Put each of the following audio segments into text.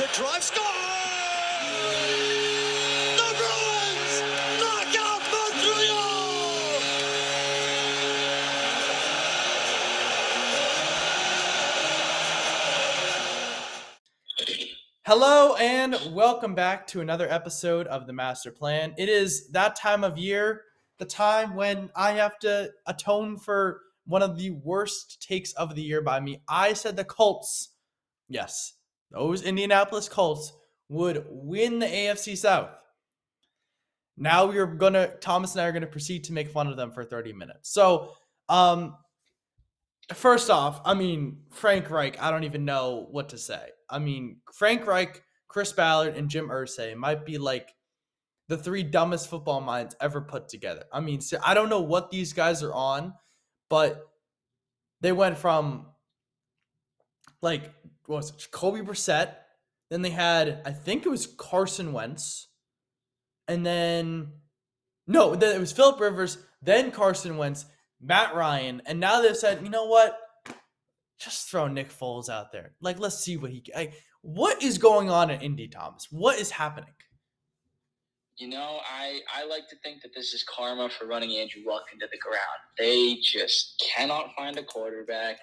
The drive score. The Bruins knock out Montreal. Hello and welcome back to another episode of the Master Plan. It is that time of year, the time when I have to atone for one of the worst takes of the year by me. I said the Colts, yes, those Indianapolis Colts would win the AFC South. Now we're gonna Thomas and I are gonna proceed to make fun of them for 30 minutes. So, um, first off, I mean Frank Reich. I don't even know what to say. I mean Frank Reich, Chris Ballard, and Jim Irsay might be like the three dumbest football minds ever put together. I mean, so I don't know what these guys are on, but they went from like was it, Jacoby Brissett, then they had I think it was Carson Wentz, and then no, then it was Philip Rivers, then Carson Wentz, Matt Ryan, and now they've said, you know what? Just throw Nick Foles out there. Like, let's see what he. Like, what is going on in Indy, Thomas? What is happening? You know, I, I like to think that this is karma for running Andrew Luck into the ground. They just cannot find a quarterback.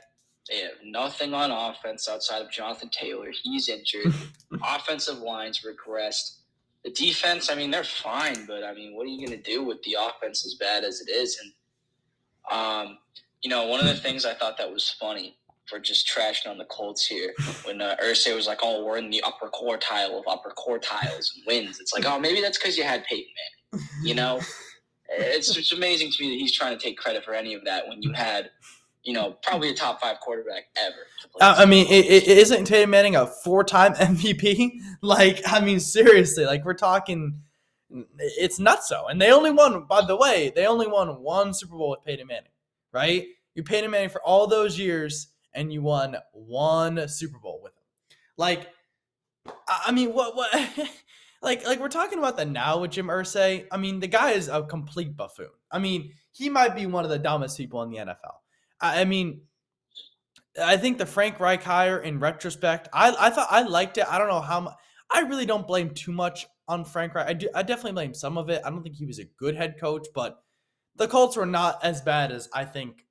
They have nothing on offense outside of Jonathan Taylor. He's injured. Offensive lines regressed. The defense, I mean, they're fine, but I mean, what are you going to do with the offense as bad as it is? And, um, you know, one of the things I thought that was funny for just trashing on the Colts here when uh, Irsay was like, "Oh, we're in the upper quartile of upper quartiles and wins." It's like, oh, maybe that's because you had Peyton Manning. You know, it's just amazing to me that he's trying to take credit for any of that when you had, you know, probably a top five quarterback ever. to play Uh, I mean, it, it, isn't Tatum Manning a four-time MVP? Like, I mean, seriously, like we're talking, it's nuts. So, and they only won. By the way, they only won one Super Bowl with Peyton Manning, right? You paid Peyton Manning for all those years, and you won one Super Bowl with him. Like, I mean, what, what? like, like we're talking about that now with Jim Irsay. I mean, the guy is a complete buffoon. I mean, he might be one of the dumbest people in the NFL. I, mean. I think the Frank Reich hire in retrospect, I, I thought I liked it. I don't know how much. I really don't blame too much on Frank Reich. I do. I definitely blame some of it. I don't think he was a good head coach, but the Colts were not as bad as I think,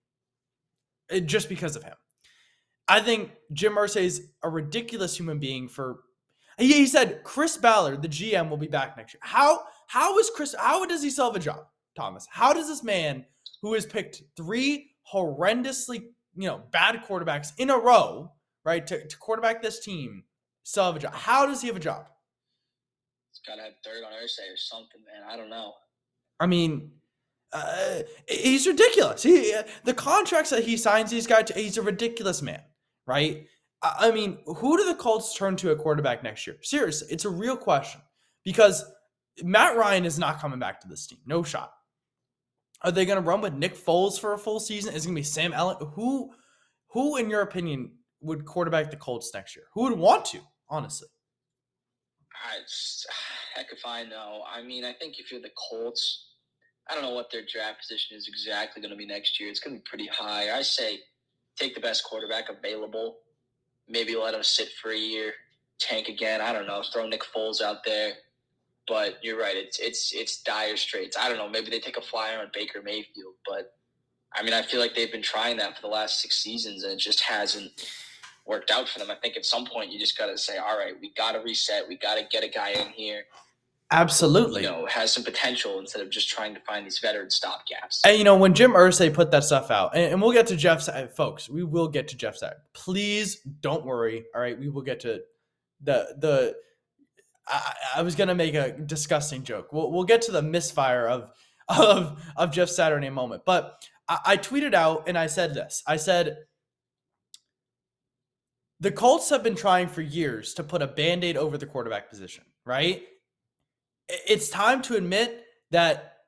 eh, just because of him. I think Jim Irsay's a ridiculous human being for. He, said Chris Ballard, the GM, will be back next year. How how is Chris? How does he have a job, Thomas? How does this man who has picked three horrendously you know bad quarterbacks in a row, right, to, to quarterback this team, still have a job? How does he have a job? It's got to have third on Irsay or something, man. I don't know. I mean, uh, he's ridiculous. He uh, the contracts that he signs these guys, to, he's a ridiculous man, right? I I mean, who do the Colts turn to a quarterback next year? Seriously, it's a real question because Matt Ryan is not coming back to this team. No shot. Are they going to run with Nick Foles for a full season? Is it going to be Sam Allen? Who, who, in your opinion, would quarterback the Colts next year? Who would want to? Honestly, I just, heck if I know. I mean, I think if you're the Colts, I don't know what their draft position is exactly going to be next year. It's going to be pretty high. I say take the best quarterback available. Maybe let him sit for a year, tank again. I don't know. Throw Nick Foles out there. But you're right. It's it's it's dire straits. I don't know. Maybe they take a flyer on Baker Mayfield, but I mean, I feel like they've been trying that for the last six seasons, and it just hasn't worked out for them. I think at some point you just got to say, all right, we got to reset. We got to get a guy in here, absolutely. you know, has some potential instead of just trying to find these veteran stopgaps. And you know, when Jim Irsay put that stuff out, and, and we'll get to Jeff's folks, we will get to Jeff's side. Please don't worry. All right, we will get to the the. I, I was gonna make a disgusting joke. We'll we'll get to the misfire of of of Jeff Saturday moment. But I, I tweeted out and I said this. I said the Colts have been trying for years to put a band-aid over the quarterback position, right? It's time to admit that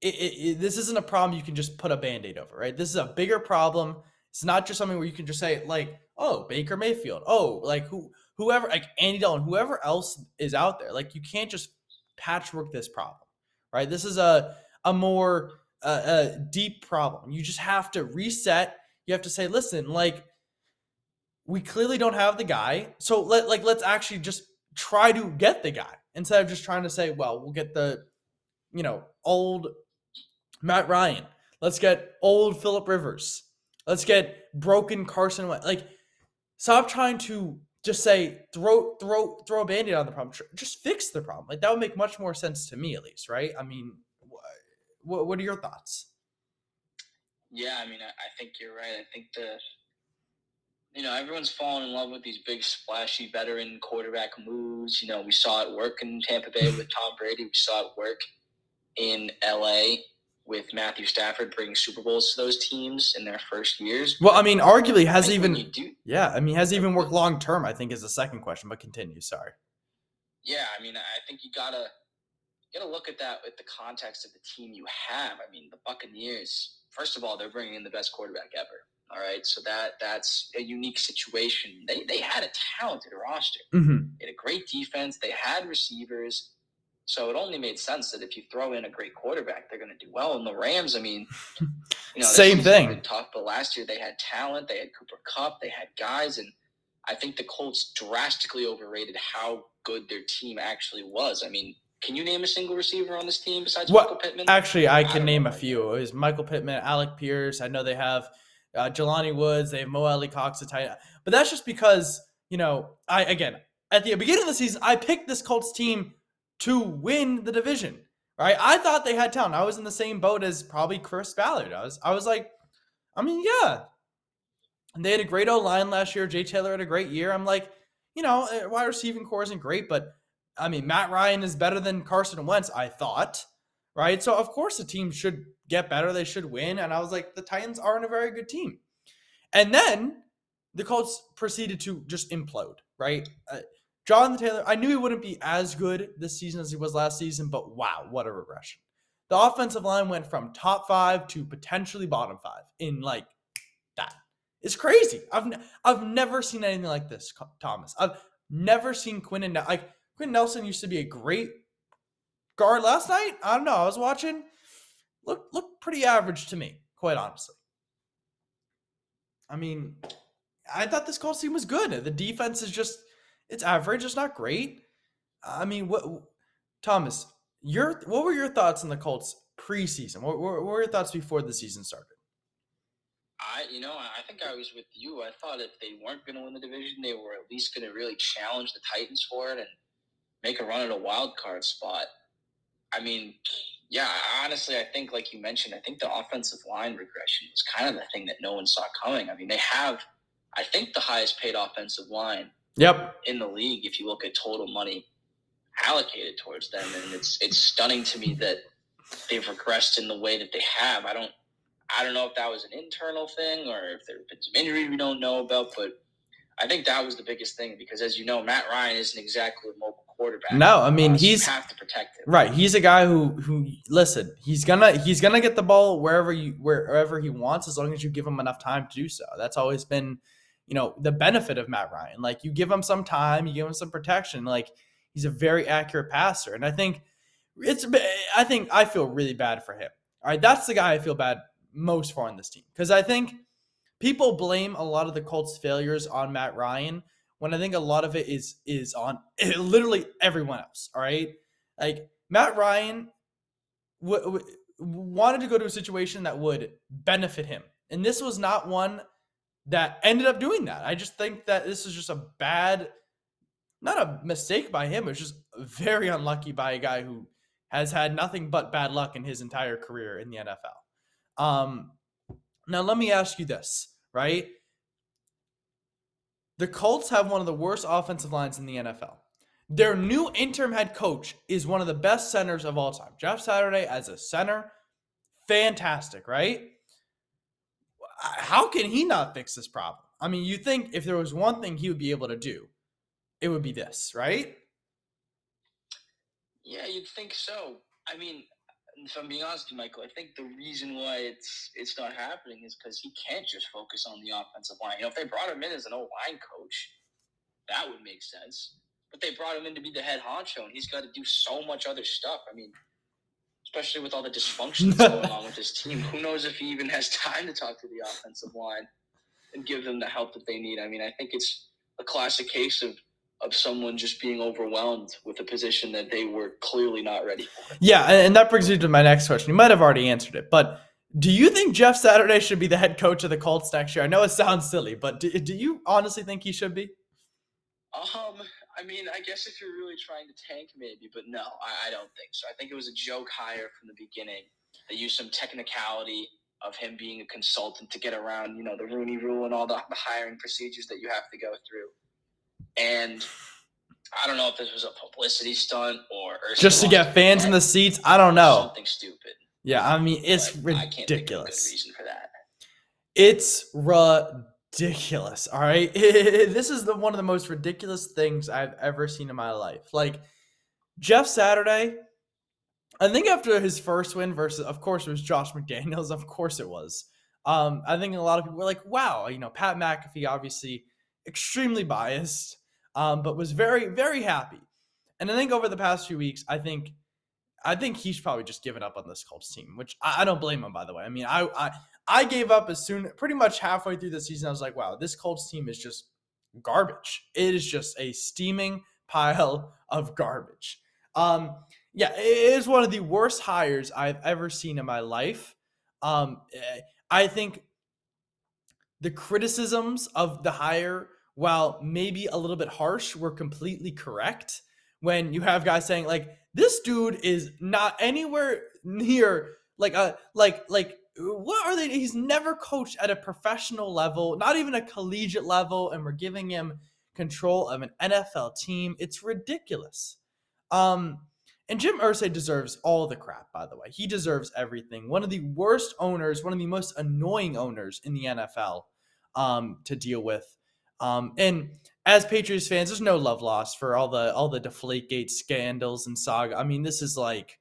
it, it, it- this isn't a problem you can just put a band-aid over, right? This is a bigger problem. It's not just something where you can just say like, "Oh, Baker Mayfield." Oh, like who whoever like Andy Dalton, whoever else is out there. Like you can't just patchwork this problem, right? This is a a more uh, a deep problem. You just have to reset. You have to say, "Listen, like we clearly don't have the guy. So let like let's actually just try to get the guy instead of just trying to say, well, we'll get the you know, old Matt Ryan. Let's get old Philip Rivers. Let's get broken Carson Wentz. Like stop trying to just say throw throw throw a band-aid on the problem. Just fix the problem. Like that would make much more sense to me at least, right? I mean, what what are your thoughts? Yeah, I mean, I, I think you're right. I think the, you know, everyone's fallen in love with these big, splashy veteran quarterback moves. You know, we saw it work in Tampa Bay with Tom Brady. We saw it work in LA with Matthew Stafford bringing Super Bowls to those teams in their first years. Well, I mean, arguably has even do, yeah, I mean, has even worked long term, I think is the second question, but continue, sorry. yeah, I mean, I think you gotta you gotta look at that with the context of the team you have. I mean, the Buccaneers. First of all, they're bringing in the best quarterback ever. All right, so that that's a unique situation. They they had a talented roster. Mhm. They had a great defense. They had receivers. So it only made sense that if you throw in a great quarterback, they're going to do well. And the Rams, I mean, you know, Same thing. Tough, but last year they had talent. They had Cooper Kupp. They had guys, and I think the Colts drastically overrated how good their team actually was. I mean, can you name a single receiver on this team besides What- Michael Pittman? Actually, I can name know. a few. It was Michael Pittman, Alec Pierce. I know they have uh, Jelani Woods. They have Mo Alie-Cox, a tight. But that's just because you know, I again at the beginning of the season, I picked this Colts team to win the division. Right? I thought they had talent. I was in the same boat as probably Chris Ballard. I was. I was like, I mean, yeah. And they had a great O line last year. Jay Taylor had a great year. I'm like, you know, uh, wide receiving core isn't great, but I mean, Matt Ryan is better than Carson Wentz. I thought right? So of course the team should get better. They should win. And I was like, the Titans aren't a very good team. And then the Colts proceeded to just implode, right? Uh, Jonathan Taylor, I knew he wouldn't be as good this season as he was last season, but wow, what a regression. The offensive line went from top five to potentially bottom five in like that. It's crazy. I've I've never seen anything like this, Thomas. I've never seen Quinn and like Quenton Nelson used to be a great guard last night. I don't know. I was watching. Look, look pretty average to me, quite honestly. I mean, I thought this Colts team was good. The defense is just it's average. It's not great. I mean, what Thomas, your what were your thoughts on the Colts preseason? What, what, what were your thoughts before the season started? I, you know, I think I was with you. I thought if they weren't going to win the division, they were at least going to really challenge the Titans for it and make a run at a wild card spot. I mean, yeah, honestly, I think, like you mentioned, I think the offensive line regression was kind of the thing that no one saw coming. I mean, they have, I think, the highest paid offensive line Yep. in the league if you look at total money allocated towards them, and it's it's stunning to me that they've regressed in the way that they have. I don't I don't know if that was an internal thing or if there have been some injury we don't know about, but I think that was the biggest thing because, as you know, Matt Ryan isn't exactly a mobile quarterback. No, I mean Uh, so he's have to protect him. Right. He's a guy who who listen, he's gonna he's gonna get the ball wherever you wherever he wants as long as you give him enough time to do so. That's always been, you know, the benefit of Matt Ryan. Like you give him some time, you give him some protection. Like he's a very accurate passer. And I think it's I think I feel really bad for him. All right. That's the guy I feel bad most for on this team. Because I think people blame a lot of the Colts failures on Matt Ryan when I think a lot of it is is on literally everyone else. All right, like Matt Ryan w- w- wanted to go to a situation that would benefit him, and this was not one that ended up doing that. I just think that this is just a bad, not a mistake by him. It's just very unlucky by a guy who has had nothing but bad luck in his entire career in the NFL. Um, now let me ask you this, right? The Colts have one of the worst offensive lines in the NFL. Their new interim head coach is one of the best centers of all time. Jeff Saturday, as a center, fantastic, right? How can he not fix this problem? I mean, you think if there was one thing he would be able to do, it would be this, right? Yeah, you'd think so. I mean, if I'm being honest with you, Michael, I think the reason why it's it's not happening is because he can't just focus on the offensive line. You know, if they brought him in as an O line coach, that would make sense. But they brought him in to be the head honcho, and he's got to do so much other stuff. I mean, especially with all the dysfunction that's going on with this team, who knows if he even has time to talk to the offensive line and give them the help that they need. I mean, I think it's a classic case of of someone just being overwhelmed with a position that they were clearly not ready for. Yeah, and and that brings me to my next question. You might have already answered it, but do you think Jeff Saturday should be the head coach of the Colts next year? I know it sounds silly, but do, do you honestly think he should be? Um, I mean, I guess if you're really trying to tank, maybe, but no, I, I don't think so. I think it was a joke hire from the beginning. They used some technicality of him being a consultant to get around, you know, the Rooney Rule and all the, the hiring procedures that you have to go through. And I don't know if this was a publicity stunt or, Just to get fans in the seats? I don't know. something stupid. Yeah, I mean, it's but I can't think of a good ridiculous. reason for that. It's ridiculous. All right. this is the one of the most ridiculous things I've ever seen in my life. Like Jeff Saturday, I think after his first win versus of course it was Josh McDaniels, of course it was. Um, I think a lot of people were like, wow, you know, Pat McAfee obviously extremely biased, um, but was very, very happy. And I think over the past few weeks, I think I think he's probably just given up on this Colts team, which I, I don't blame him, by the way. I mean, I, I I gave up as soon, pretty much halfway through the season. I was like, wow, this Colts team is just garbage. It is just a steaming pile of garbage. Um, yeah, it is one of the worst hires I've ever seen in my life. Um, eh, I think the criticisms of the hire, while maybe a little bit harsh, were completely correct. When you have guys saying like, this dude is not anywhere near like a like like what are they he's never coached at a professional level not even a collegiate level and we're giving him control of an NFL team. It's ridiculous. Um and Jim Irsay deserves all the crap by the way. He deserves everything. One of the worst owners one of the most annoying owners in the NFL um to deal with. Um and as Patriots fans, there's no love lost for all the all the Deflategate scandals and saga. I mean, this is like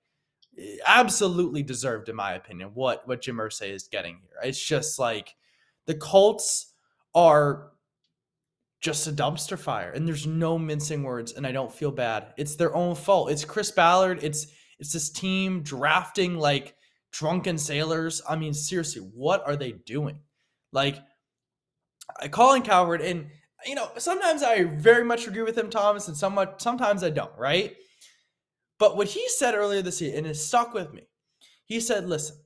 absolutely deserved, in my opinion. What what Jim Irsay is getting here, it's just like the Colts are just a dumpster fire, and there's no mincing words. And I don't feel bad. It's their own fault. It's Chris Ballard. It's it's this team drafting like drunken sailors. I mean, seriously, what are they doing? Like, I call Colin Cowherd and you know, sometimes I very much agree with him, Thomas, and somewhat sometimes I don't, right? But what he said earlier this year, and it stuck with me, he said, listen,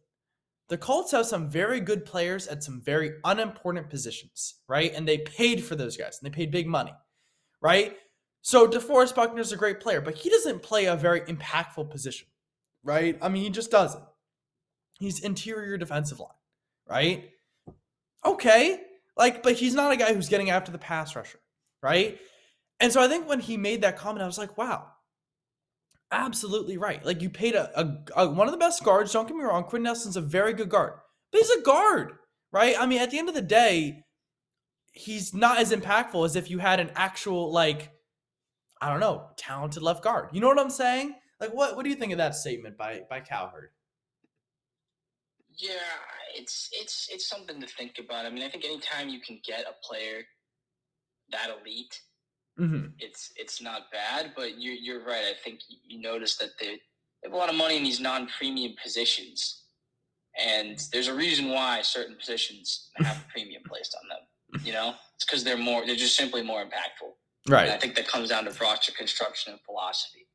the Colts have some very good players at some very unimportant positions, right? And they paid for those guys, and they paid big money, right? So DeForest Buckner's a great player, but he doesn't play a very impactful position, right? I mean, he just doesn't. He's interior defensive line, right? Okay, like, but he's not a guy who's getting after the pass rusher, right? And so I think when he made that comment, I was like, wow, absolutely right. Like you paid a, a, a one of the best guards. Don't get me wrong, Quenton Nelson's a very good guard, but he's a guard, right? I mean, at the end of the day, he's not as impactful as if you had an actual like, I don't know, talented left guard. You know what I'm saying? Like, what what do you think of that statement by by Cowherd? Yeah, it's it's it's something to think about. I mean, I think anytime you can get a player that elite, Mm-hmm. it's it's not bad. But you're you're right. I think you notice that they have a lot of money in these non-premium positions, and there's a reason why certain positions have a premium placed on them. You know, it's because they're more they're just simply more impactful. And I think that comes down to roster construction and philosophy.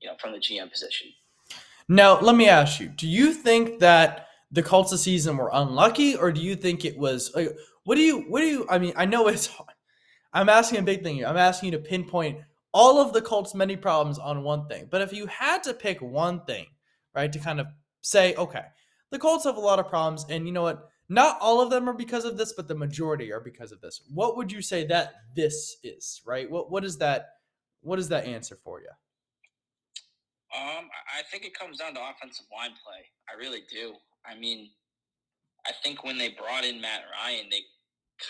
You know, from the GM position. Now, let me ask you: Do you think that the Colts this season were unlucky, or do you think it was? Like, what do you? What do you? I mean, I know it's. I'm asking a big thing here. I'm asking you to pinpoint all of the Colts' many problems on one thing. But if you had to pick one thing, right, to kind of say, okay, the Colts have a lot of problems, and you know what? Not all of them are because of this, but the majority are because of this. What would you say that this is, right? What what is that? What is that answer for you? Um, I think it comes down to offensive line play. I really do. I mean, I think when they brought in Matt Ryan, they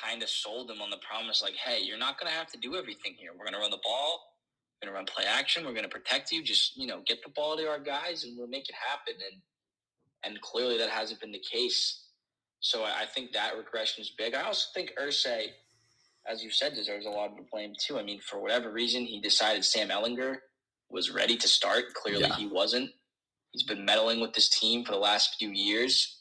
kind of sold them on the promise, like, "Hey, you're not going to have to do everything here. We're going to run the ball. We're going to run play action. We're going to protect you. Just you know, get the ball to our guys, and we'll make it happen." And and clearly that hasn't been the case. So I I think that regression is big. I also think Irsay, as you said, deserves a lot of the blame too. I mean, for whatever reason, he decided Sam Ehlinger was ready to start. Clearly, Yeah. he wasn't. He's been meddling with this team for the last few years.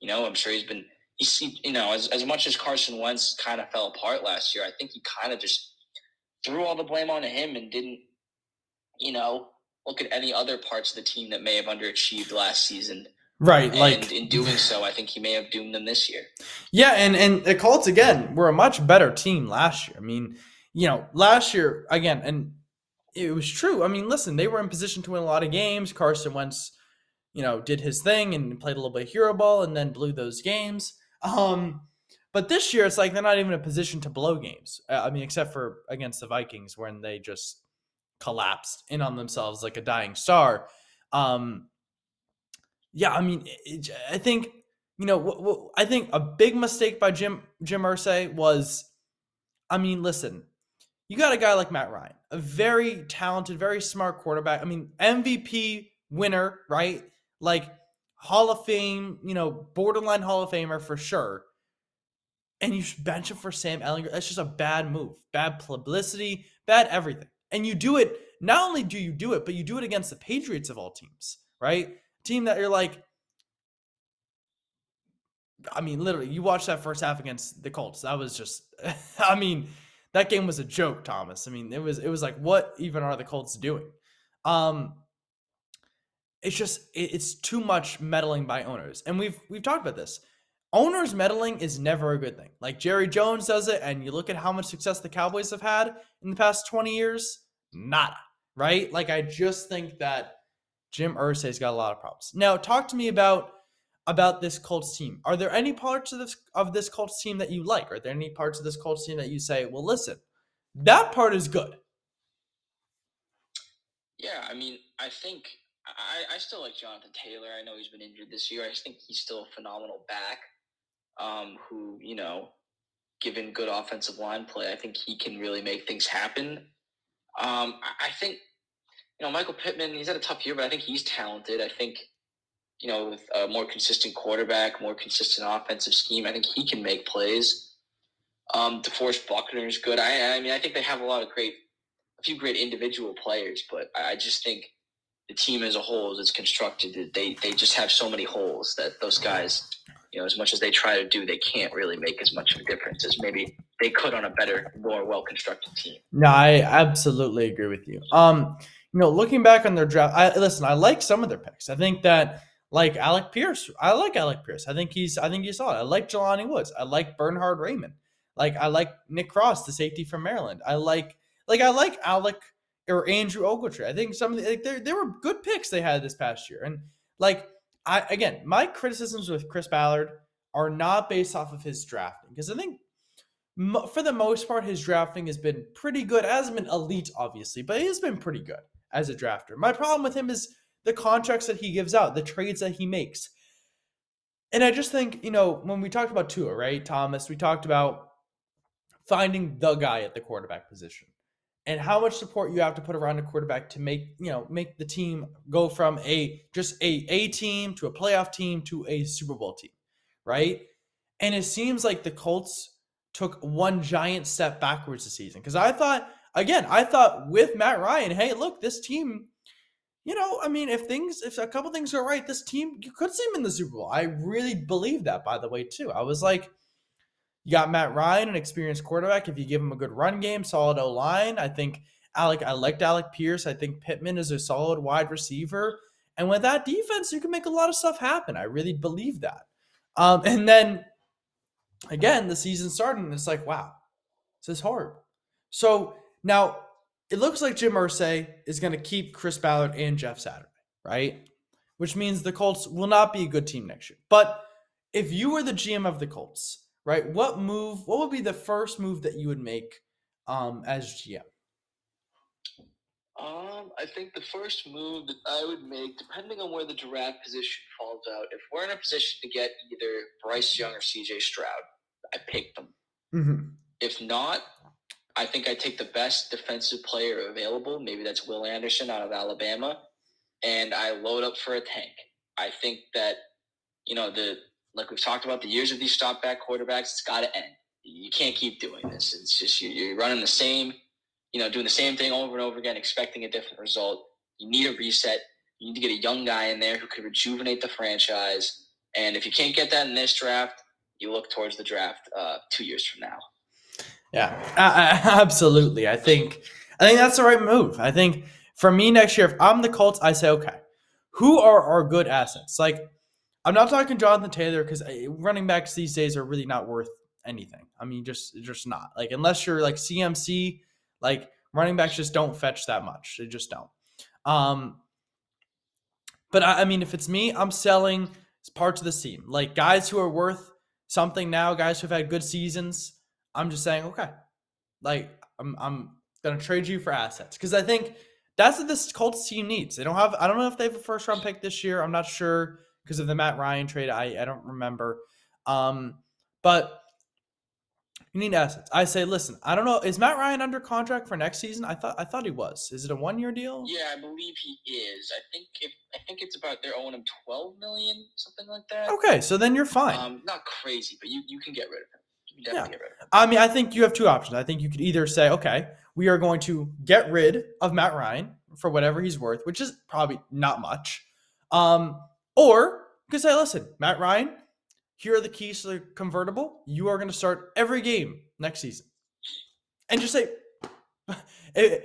You know, I'm sure he's been. He's see, you know as as much as Carson Wentz kind of fell apart last year. I think he kind of just threw all the blame onto him and didn't, you know, look at any other parts of the team that may have underachieved last season. Right, And like in doing so, I think he may have doomed them this year. Yeah, and and the Colts again were a much better team last year. I mean, you know, last year again, and it was true. I mean, listen, they were in position to win a lot of games. Carson Wentz, you know, did his thing and played a little bit of hero ball, and then blew those games. Um, but this year, it's like they're not even in a position to blow games. Uh, I mean, except for against the Vikings, when they just collapsed in on themselves like a dying star. Um, yeah, I mean, it, I think you know, what, what, I think a big mistake by Jim Jim Irsay was, I mean, listen, you got a guy like Matt Ryan, a very talented, very smart quarterback. I mean, MVP winner, right? Like Hall of Fame, you know, borderline Hall of Famer for sure. And you bench him for Sam Ehlinger. That's just a bad move, bad publicity, bad everything. And you do it. Not only do you do it, but you do it against the Patriots of all teams, right? Team that you're like, I mean, literally, you watched that first half against the Colts. That was just, I mean, that game was a joke, Thomas. I mean, it was, it was like, what even are the Colts doing? Um, it's just, it's too much meddling by owners, and we've we've talked about this. Owners meddling is never a good thing. Like Jerry Jones does it, and you look at how much success the Cowboys have had in the past twenty years. Nada, right? Like I just think that Jim Irsay's got a lot of problems. Now, talk to me about about this Colts team. Are there any parts of this of this Colts team that you like? Are there any parts of this Colts team that you say, well, listen, that part is good? Yeah, I mean, I think I, I still like Jonathan Taylor. I know he's been injured this year. I think he's still a phenomenal back. Um, who you know, given good offensive line play, I think he can really make things happen. Um, I, I think you know Michael Pittman. He's had a tough year, but I think he's talented. I think you know with a more consistent quarterback, more consistent offensive scheme, I think he can make plays. Um, DeForest Buckner is good. I, I mean, I think they have a lot of great, a few great individual players, but I just think the team as a whole, is constructed, they they just have so many holes that those guys, you know, as much as they try to do, they can't really make as much of a difference as maybe they could on a better, more well constructed team. No, I absolutely agree with you. Um, you know, looking back on their draft, I listen, I like some of their picks. I think that like Alec Pierce, I like Alec Pierce. I think he's I think he's solid. I like Jelani Woods. I like Bernhard Raimann. Like I like Nick Cross, the safety from Maryland. I like like I like Alec or Andrew Ogletree. I think some of the like they they were good picks they had this past year. And like I again, my criticisms with Chris Ballard are not based off of his drafting because I think mo- for the most part, his drafting has been pretty good. It hasn't been elite, obviously, but he has been pretty good as a drafter. My problem with him is the contracts that he gives out, the trades that he makes. And I just think, you know, when we talked about Tua, right, Thomas, we talked about finding the guy at the quarterback position and how much support you have to put around a quarterback to make, you know, make the team go from a just a A team to a playoff team to a Super Bowl team, right? And it seems like the Colts took one giant step backwards this season. Because I thought, again, I thought with Matt Ryan, hey, look, this team, you know, I mean, if things, if a couple things go right, this team, you could see them in the Super Bowl. I really believe that, by the way, too. I was like, you got Matt Ryan, an experienced quarterback. If you give him a good run game, solid O line, I think Alec, I liked Alec Pierce. I think Pittman is a solid wide receiver. And with that defense, you can make a lot of stuff happen. I really believe that. Um, and then again, the season started, and it's like, wow, this is hard. So now it looks like Jim Irsay is going to keep Chris Ballard and Jeff Saturday, right? Which means the Colts will not be a good team next year. But if you were the GM of the Colts, right, what move, what would be the first move that you would make um, as GM? Um, I think the first move that I would make, depending on where the draft position falls out, if we're in a position to get either Bryce Young or CJ Stroud, I pick them. Mm-hmm. If not, I think I take the best defensive player available. Maybe that's Will Anderson out of Alabama, and I load up for a tank. I think that you know the like we've talked about the years of these stop back quarterbacks. It's got to end. You can't keep doing this. It's just you- you're running the same, you know, doing the same thing over and over again, expecting a different result. You need a reset. You need to get a young guy in there who could rejuvenate the franchise. And if you can't get that in this draft, you look towards the draft uh, two years from now. Yeah, a- a- absolutely. I think I think that's the right move. I think for me next year, if I'm the Colts, I say, okay, who are our good assets? Like, I'm not talking Jonathan Taylor because running backs these days are really not worth anything. I mean, just just not like unless you're like CMC, like running backs just don't fetch that much. They just don't. Um, but I, I mean, if it's me, I'm selling parts of the team, like guys who are worth something now, guys who've had good seasons. I'm just saying, okay, like I'm I'm gonna trade you for assets because I think that's what this Colts team needs. They don't have. I don't know if they have a first round pick this year. I'm not sure because of the Matt Ryan trade. I I don't remember. Um, but you need assets. I say, listen, I don't know. Is Matt Ryan under contract for next season? I thought I thought he was. Is it a one year deal? Yeah, I believe he is. I think if I think it's about they're owing him twelve million, something like that. Okay, so then you're fine. Um, not crazy, but you, you can get rid of him. You can Yeah. get rid of him. I mean, I think you have two options. I think you could either say, okay, we are going to get rid of Matt Ryan for whatever he's worth, which is probably not much. Um, or you could say, listen, Matt Ryan, here are the keys to the convertible. You are going to start every game next season. And just say, eh,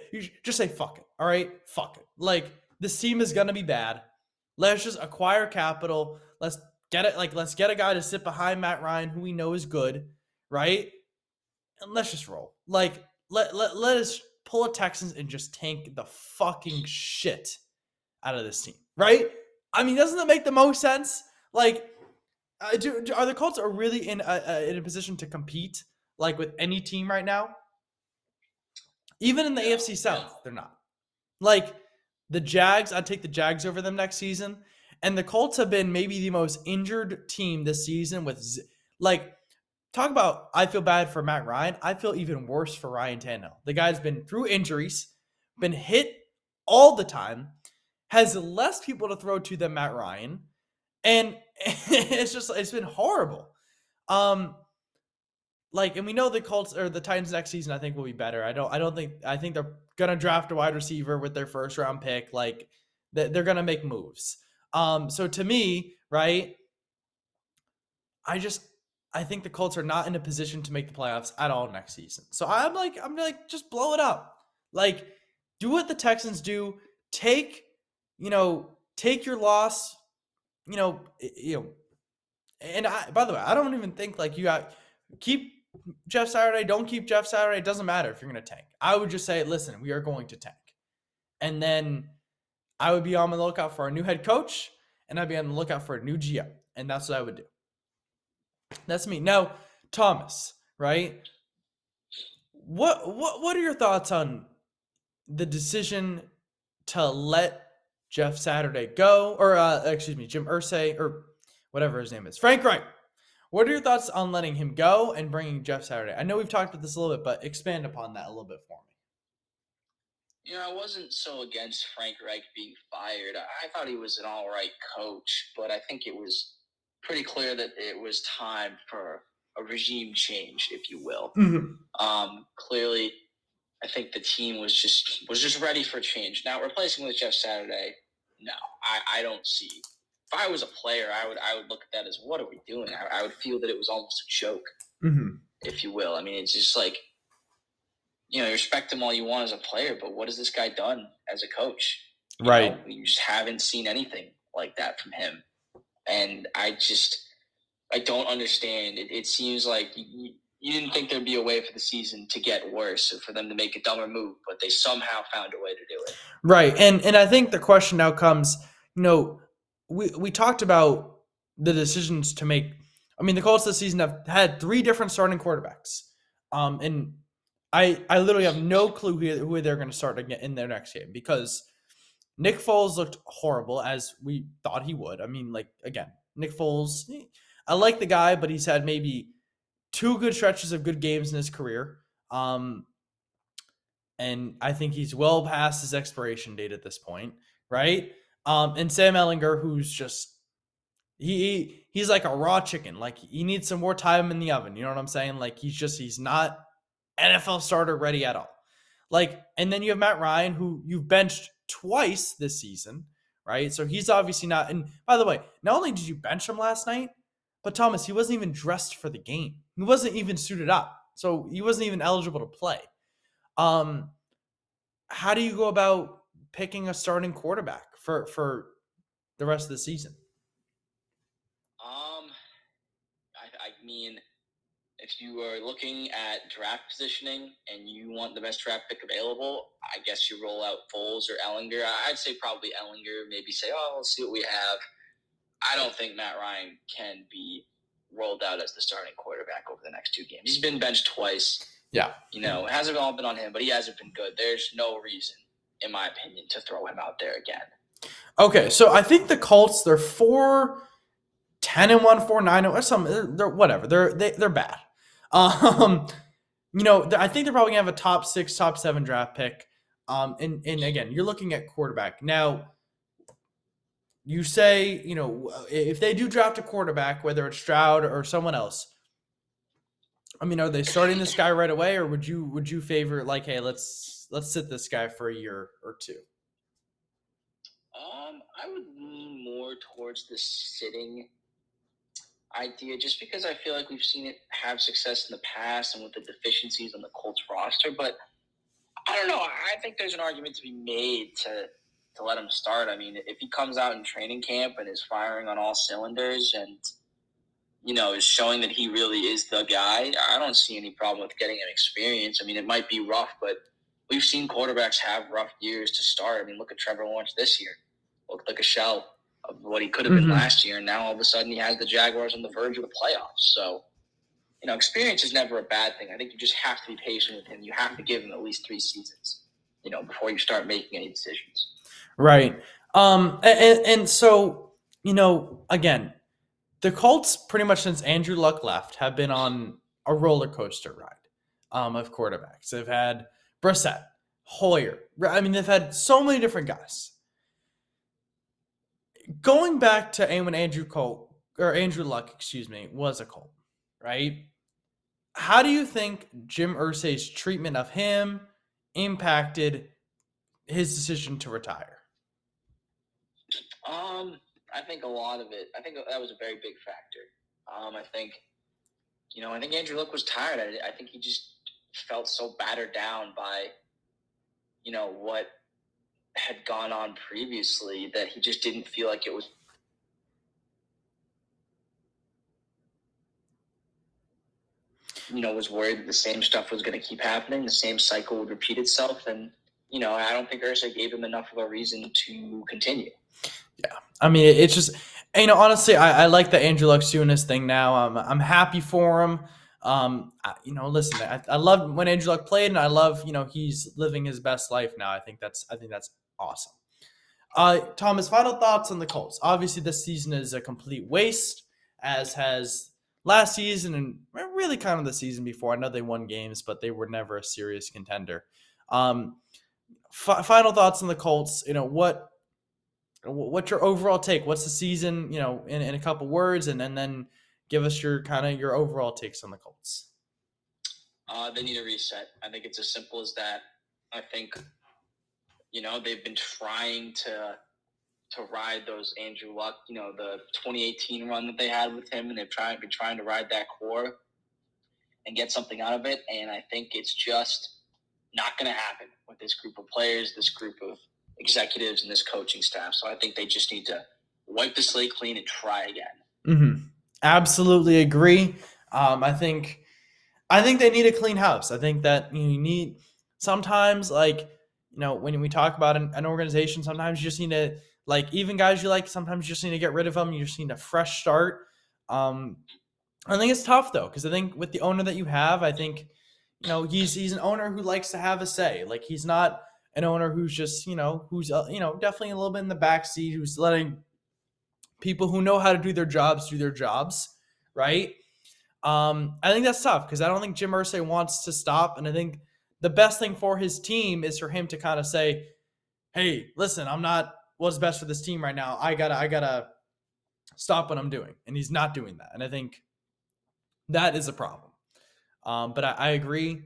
just say, fuck it. All right, fuck it. Like, this team is going to be bad. Let's just acquire capital. Let's get it. Like, let's get a guy to sit behind Matt Ryan, who we know is good right? And let's just roll. Like let let let us pull a Texans and just tank the fucking shit out of this team, right? I mean, doesn't that make the most sense? Like, uh, do, do- are the Colts are really in a, a, in a position to compete like with any team right now? Even in the No, AFC South, no. they're not. Like the Jags, I'd take the Jags over them next season. And the Colts have been maybe the most injured team this season with z- like talk about I feel bad for Matt Ryan. I feel even worse for Ryan Tannehill. The guy's been through injuries, been hit all the time, has less people to throw to than Matt Ryan, and it's just it's been horrible. Um like and we know the Colts or the Titans next season I think will be better. I don't I don't think I think they're going to draft a wide receiver with their first round pick like they- they're going to make moves. Um so to me, right? I just I think the Colts are not in a position to make the playoffs at all next season. So I'm like, I'm like, just blow it up. Like, do what the Texans do. Take, you know, take your loss. You know, you know. And I, by the way, I don't even think like you got keep Jeff Saturday. Don't keep Jeff Saturday. It doesn't matter if you're going to tank. I would just say, listen, we are going to tank, and then I would be on the lookout for a new head coach, and I'd be on the lookout for a new GM, and that's what I would do. That's me. Now, Thomas, right? What what what are your thoughts on the decision to let Jeff Saturday go, or uh, excuse me, Jim Irsay, or whatever his name is, Frank Reich? What are your thoughts on letting him go and bringing Jeff Saturday? I know we've talked about this a little bit, but expand upon that a little bit for me. You know, I wasn't so against Frank Reich being fired. I, I thought he was an all right coach, but I think it was pretty clear that it was time for a regime change, if you will. Um, clearly, I think the team was just was just ready for change. Now replacing with Jeff Saturday, no, I, I don't see. If I was a player, I would I would look at that as what are we doing? I, I would feel that it was almost a joke, Mm-hmm. if you will. I mean, it's just like you know, you respect him all you want as a player, but what has this guy done as a coach? You Right. know, you just haven't seen anything like that from him, and I just I don't understand. It, it seems like you, you didn't think there'd be a way for the season to get worse or for them to make a dumber move, but they somehow found a way to do it. Right. And and I think the question now comes, you know, we we talked about the decisions to make. I mean, the Colts this season have had three different starting quarterbacks. Um and I I literally have no clue who, who they're going to start in their next game because Nick Foles looked horrible as we thought he would. I mean, like again, Nick Foles. I like the guy, but he's had maybe two good stretches of good games in his career. Um, and I think he's well past his expiration date at this point, right? Um, and Sam Ehlinger, who's just he he's like a raw chicken. Like he needs some more time in the oven. You know what I'm saying? Like he's just he's not NFL starter ready at all. Like, and then you have Matt Ryan, who you've benched twice this season, right? So he's obviously not. And by the way, not only did you bench him last night, but Thomas, he wasn't even dressed for the game. He wasn't even suited up, so he wasn't even eligible to play. Um, how do you go about picking a starting quarterback for for the rest of the season? Um, I, I mean, if you are looking at draft positioning and you want the best draft pick available, I guess you roll out Foles or Ehlinger. I'd say probably Ehlinger. Maybe say, oh, let's see what we have. I don't think Matt Ryan can be rolled out as the starting quarterback over the next two games. He's been benched twice. Yeah. You know, it hasn't all been on him, but he hasn't been good. There's no reason, in my opinion, to throw him out there again. Okay, so I think the Colts they're four, 10 and one, four nine or some they're, they're whatever. They're they, they're bad. Um, you know, I think they're probably gonna have a top six, top seven draft pick. Um, and and again, you're looking at quarterback now. You say, you know, if they do draft a quarterback, whether it's Stroud or someone else, I mean, are they starting this guy right away, or would you would you favor like, hey, let's let's sit this guy for a year or two? Um, I would lean more towards the sitting idea, just because I feel like we've seen it have success in the past and with the deficiencies on the Colts roster. But I don't know. I think there's an argument to be made to to let him start. I mean, if he comes out in training camp and is firing on all cylinders and you know is showing that he really is the guy, I don't see any problem with getting him experience. I mean, it might be rough, but we've seen quarterbacks have rough years to start. I mean, look at Trevor Lawrence this year. Looked like a shell of what he could have been mm-hmm. last year, and now all of a sudden he has the Jaguars on the verge of the playoffs. So, you know, experience is never a bad thing. I think you just have to be patient with him. You have to give him at least three seasons, you know, before you start making any decisions. Right. Um and, and so, you know, again, the Colts pretty much since Andrew Luck left have been on a roller coaster ride um of quarterbacks. They've had Brissett, Hoyer. I mean, they've had so many different guys. Going back to when Andrew Colt or Andrew Luck, excuse me, was a Colt, right? How do you think Jim Irsay's treatment of him impacted his decision to retire? Um, I think a lot of it. I think that was a very big factor. Um, I think, you know, I think Andrew Luck was tired. I, I think he just felt so battered down by, you know, what had gone on previously that he just didn't feel like it was. You know, was worried that the same stuff was going to keep happening, the same cycle would repeat itself, and you know, I don't think Irsay gave him enough of a reason to continue. I mean, it's just you know, honestly, I, I like that Andrew Luck his thing now. I'm I'm happy for him. Um, I, you know, listen, I, I love when Andrew Luck played, and I love you know he's living his best life now. I think that's I think that's awesome. Uh, Thomas, final thoughts on the Colts. Obviously, this season is a complete waste, as has last season and really kind of the season before. I know they won games, but they were never a serious contender. Um, fi- final thoughts on the Colts. You know what wh- what's your overall take? What's the season, you know, in, in a couple words, and, and then give us your kind of your overall takes on the Colts. Uh, they need a reset. I think it's as simple as that. I think, you know, they've been trying to to ride those Andrew Luck, you know, the 2018 run that they had with him, and they've tried been trying to ride that core and get something out of it. And I think it's just not going to happen with this group of players, this group of executives, and this coaching staff. So I think they just need to wipe the slate clean and try again. Mm-hmm. Absolutely agree. Um, I think, I think they need a clean house. I think that you need sometimes like you know when we talk about an, an organization, sometimes you just need to like even guys you like. Sometimes you just need to get rid of them. You just need a fresh start. Um, I think it's tough though because I think with the owner that you have, I think you know, he's he's an owner who likes to have a say. Like he's not an owner who's just you know who's uh, you know definitely a little bit in the backseat, who's letting people who know how to do their jobs do their jobs, right? Um, I think that's tough because I don't think Jim Irsay wants to stop, and I think the best thing for his team is for him to kind of say, "Hey, listen, I'm not what's best for this team right now. I gotta, I gotta stop what I'm doing," and he's not doing that, and I think that is a problem. Um, but I, I agree.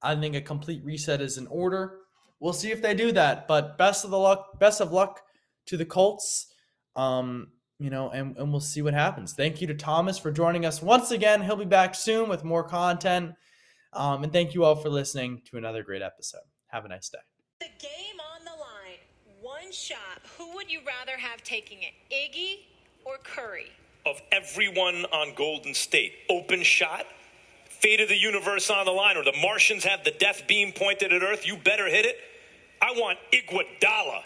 I think a complete reset is in order. We'll see if they do that. But best of the luck, best of luck to the Colts. Um, you know, and, and we'll see what happens. Thank you to Thomas for joining us once again. He'll be back soon with more content. Um, and thank you all for listening to another great episode. Have a nice day. The game on the line. One shot. Who would you rather have taking it? Iggy or Curry? Of everyone on Golden State, open shot, fate of the universe on the line, or the Martians have the death beam pointed at Earth, you better hit it. I want Iguodala